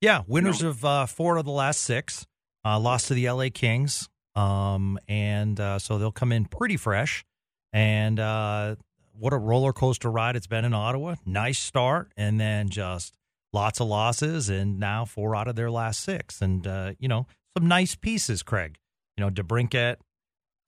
Yeah, winners of uh, four of the last six. Uh, lost to the LA Kings. Um, and uh, so they'll come in pretty fresh. And uh, what a roller coaster ride it's been in Ottawa. Nice start, and then just lots of losses, and now four out of their last six. And, uh, you know, some nice pieces, Craig. You know, DeBrincat,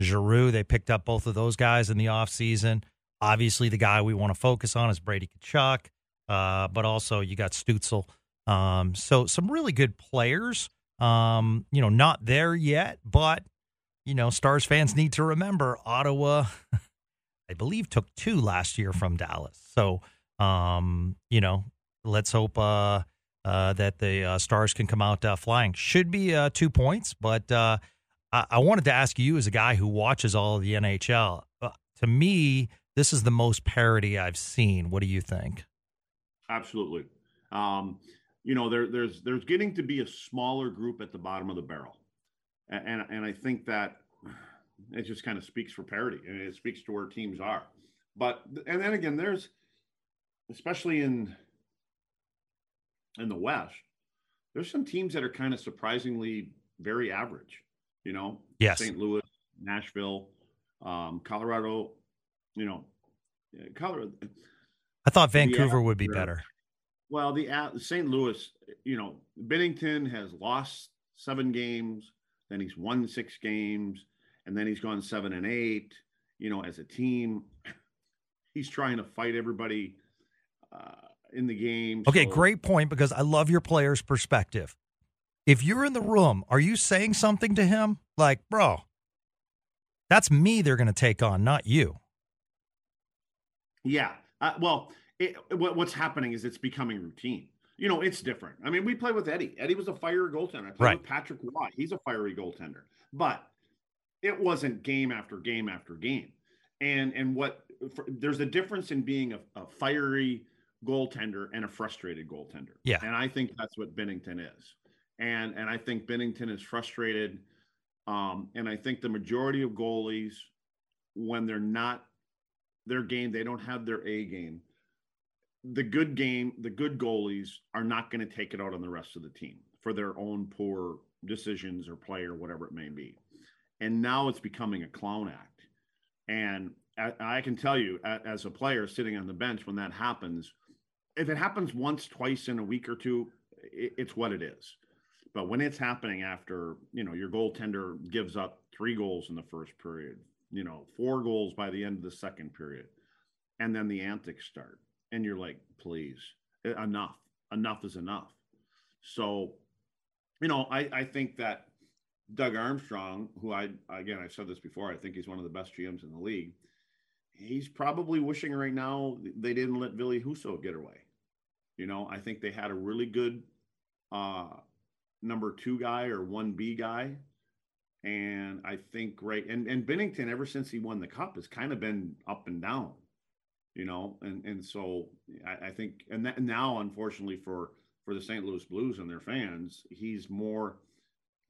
Giroux, they picked up both of those guys in the offseason. Obviously, the guy we want to focus on is Brady Tkachuk, uh, but also you got Stützle. Um, so some really good players. Um, you know, not there yet, but you know, Stars fans need to remember Ottawa. I believe took two last year from Dallas. So, um, you know, let's hope uh, uh, that the uh, Stars can come out uh, flying. Should be uh, two points, but uh, I-, I wanted to ask you, as a guy who watches all of the NHL, to me, this is the most parity I've seen. What do you think? Absolutely. Um, you know, there, there's there's getting to be a smaller group at the bottom of the barrel, and and, I think that it just kind of speaks for parity and it speaks to where teams are. But and then again, there's especially in in the West, there's some teams that are kind of surprisingly very average. You know, Yes. St. Louis, Nashville, um, Colorado. You know, Colorado. I thought Vancouver would be better. Well, the St. Louis, you know, Binnington has lost seven games, then he's won six games, and then he's gone seven and eight. You know, as a team, he's trying to fight everybody uh, in the game. Okay, so- great point because I love your player's perspective. If you're in the room, are you saying something to him like, bro, that's me they're going to take on, not you? Yeah. Uh, well, it, what, what's happening is it's becoming routine. You know, it's different. I mean, we play with Eddie. Eddie was a fiery goaltender. I played Right. with Patrick Roy. He's a fiery goaltender. But it wasn't game after game after game. And and what for, there's a difference in being a, a fiery goaltender and a frustrated goaltender. Yeah. And I think that's what Binnington is. And and I think Binnington is frustrated. Um, and I think the majority of goalies, when they're not their game, they don't have their A game. The good game, the good goalies are not going to take it out on the rest of the team for their own poor decisions or play or whatever it may be. And now it's becoming a clown act. And I, can tell you, as a player sitting on the bench, when that happens, if it happens once, twice in a week or two, it, it's what it is. But when it's happening after, you know, your goaltender gives up three goals in the first period, you know, four goals by the end of the second period, and then the antics start, and you're like, please, enough, enough is enough. So, you know, I, I think that Doug Armstrong, who I, again, I've said this before, I think he's one of the best GMs in the league. He's probably wishing right now they didn't let Ville Husso get away. You know, I think they had a really good uh, number two guy or one B guy. And I think right and, and Binnington ever since he won the cup has kind of been up and down, you know, and and so I, I think and that now unfortunately for for the St. Louis Blues and their fans, he's more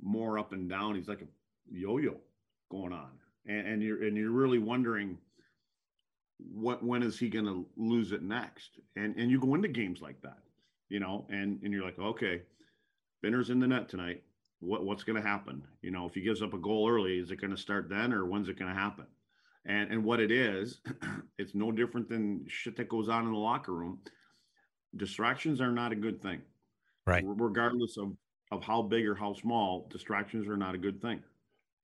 more up and down. He's like a yo-yo going on. And, and you're and you're really wondering what when is he going to lose it next? And and you go into games like that, you know, and and you're like, okay, Benner's in the net tonight. What what's going to happen? You know, if he gives up a goal early, is it going to start then, or when's it going to happen? And and what it is, it's no different than shit that goes on in the locker room. Distractions are not a good thing. Right. Regardless of of how big or how small, distractions are not a good thing.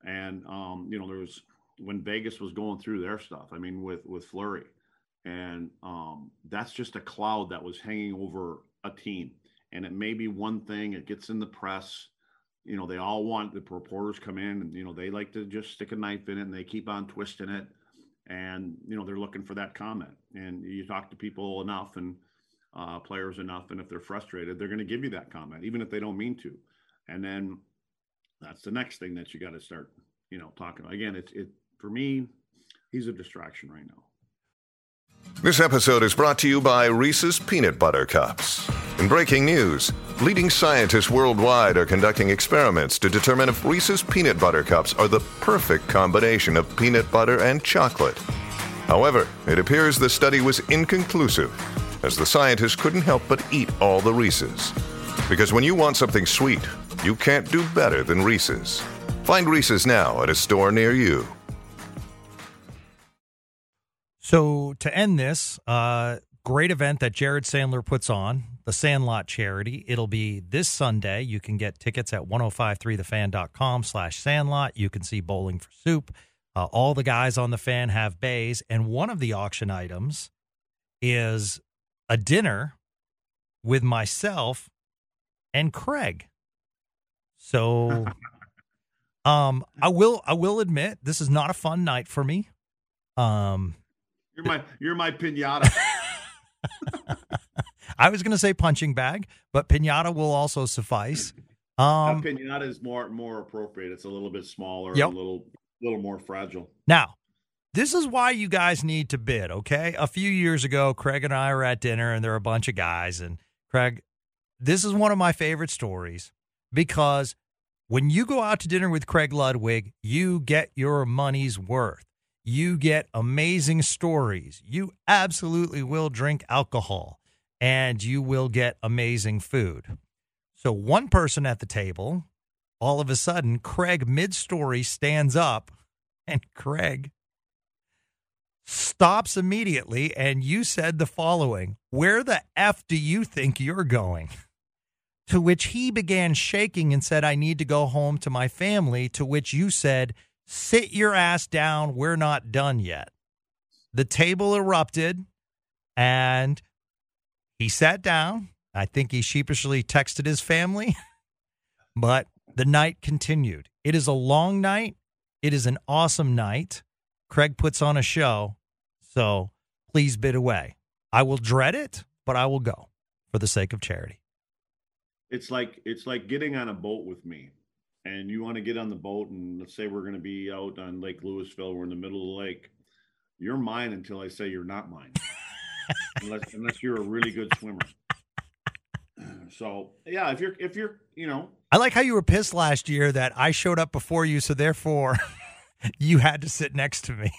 And um, you know, there was when Vegas was going through their stuff. I mean, with with Fleury, and um, that's just a cloud that was hanging over a team. And it may be one thing. It gets in the press. You know, they all want the reporters come in, and you know they like to just stick a knife in it, and they keep on twisting it. And you know they're looking for that comment. And you talk to people enough, and uh, players enough, and if they're frustrated, they're going to give you that comment, even if they don't mean to. And then that's the next thing that you got to start, you know, talking about. Again, it's it for me. He's a distraction right now. This episode is brought to you by Reese's Peanut Butter Cups. In breaking news, leading scientists worldwide are conducting experiments to determine if Reese's Peanut Butter Cups are the perfect combination of peanut butter and chocolate. However, it appears the study was inconclusive, as the scientists couldn't help but eat all the Reese's. Because when you want something sweet, you can't do better than Reese's. Find Reese's now at a store near you. So to end this, uh, great event that Jared Sandler puts on, the Sandlot Charity. It'll be this Sunday. You can get tickets at 1053thefan.com slash sandlot. You can see Bowling for Soup. Uh, all the guys on the fan have bays, and one of the auction items is a dinner with myself and Craig. So um I will I will admit this is not a fun night for me. Um You're my you're my pinata. I was going to say punching bag, but pinata will also suffice. Um pinata is more more appropriate. It's a little bit smaller, Yep. a little little more fragile. Now, this is why you guys need to bid, okay? A few years ago, Craig and I were at dinner and there were a bunch of guys. And Craig, this is one of my favorite stories because when you go out to dinner with Craig Ludwig, you get your money's worth. You get amazing stories. You absolutely will drink alcohol and you will get amazing food. So, one person at the table, all of a sudden, Craig mid story stands up and Craig stops immediately. And you said the following Where the F do you think you're going? To which he began shaking and said, I need to go home to my family. To which you said, Sit your ass down. We're not done yet. The table erupted and he sat down. I think he sheepishly texted his family, but the night continued. It is a long night. It is an awesome night. Craig puts on a show. So please bid away. I will dread it, but I will go for the sake of charity. It's like it's like getting on a boat with me, and you want to get on the boat, and let's say we're going to be out on Lake Lewisville. We're in the middle of the lake. You're mine until I say you're not mine, unless unless you're a really good swimmer. So yeah, if you're if you're you know I like how you were pissed last year that I showed up before you, so therefore you had to sit next to me.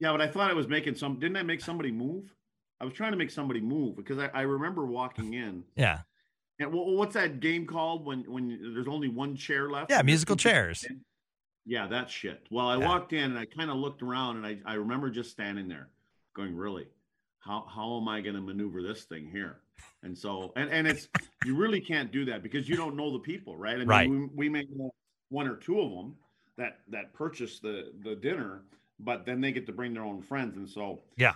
Yeah, but I thought I was making some. Didn't I make somebody move? I was trying to make somebody move because I, I remember walking in. Yeah. And what's that game called when when there's only one chair left? Yeah, musical chairs. Yeah, that shit. Well, I Yeah. walked in and I kind of looked around and I, I remember just standing there, going, "Really, how how am I going to maneuver this thing here?" And so and and it's you really can't do that because you don't know the people, right? I mean, Right. we, we may know one or two of them that that purchase the the dinner, but then they get to bring their own friends, and so Yeah.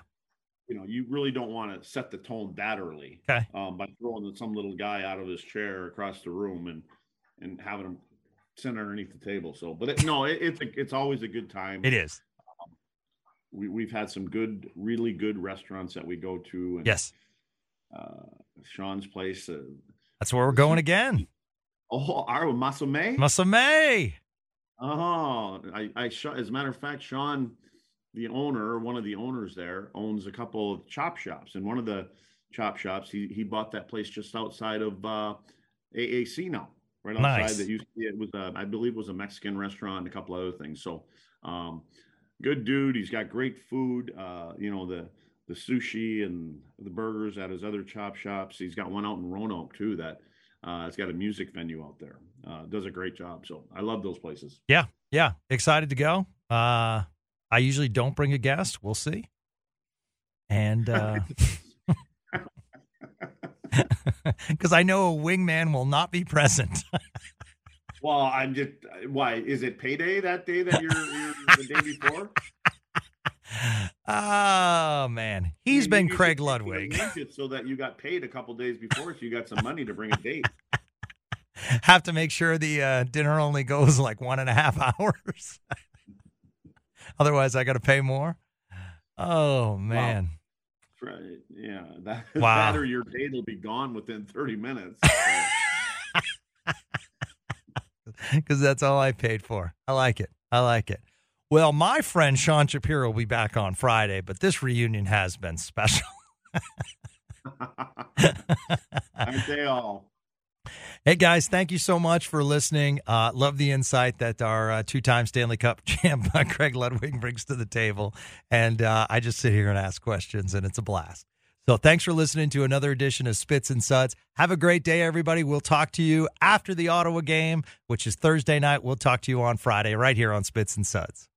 you know, you really don't want to set the tone that early Okay. um, by throwing some little guy out of his chair across the room and and having him sit underneath the table. So, but it, no, it, it's a, it's always a good time. It is. We we've had some good, really good restaurants that we go to. And, Yes. Uh, Sean's place. Uh, That's where we're going again. oh, our Masome. Masame. Oh, I, I, as a matter of fact, Sean, the owner, one of the owners there, owns a couple of chop shops, and one of the chop shops, he he bought that place just outside of uh, AAC now, right outside. Nice. That used to be, it was, a, I believe, it was a Mexican restaurant, and a couple other things. So, um, good dude. He's got great food. Uh, you know the the sushi and the burgers at his other chop shops. He's got one out in Roanoke too. That uh, it's got a music venue out there. Uh, does a great job. So I love those places. Yeah. Yeah. Excited to go. Uh, I usually don't bring a guest. We'll see. And uh, Because I know a wingman will not be present. Well, I'm just why is it payday that day that you're, you're the day before? Oh man, he's You- been Craig Ludwig. so that you got paid a couple days before, so you got some money to bring a date. Have to make sure the uh, dinner only goes like one and a half hours. Otherwise, I got to pay more. Oh man. Right? Yeah, that, Wow. that or your date will be gone within 30 minutes. because that's all I paid for. I like it. I like it. Well, my friend Sean Shapiro will be back on Friday, but this reunion has been special. Aren't they all? Hey guys, thank you so much for listening. Uh, love the insight that our uh, two-time Stanley Cup champ uh, Craig Ludwig brings to the table, and uh, I just sit here and ask questions, and it's a blast. So thanks for listening to another edition of Spits and Suds. Have a great day, everybody. We'll talk to you after the Ottawa game, which is Thursday night. We'll talk to you on Friday right here on Spits and Suds.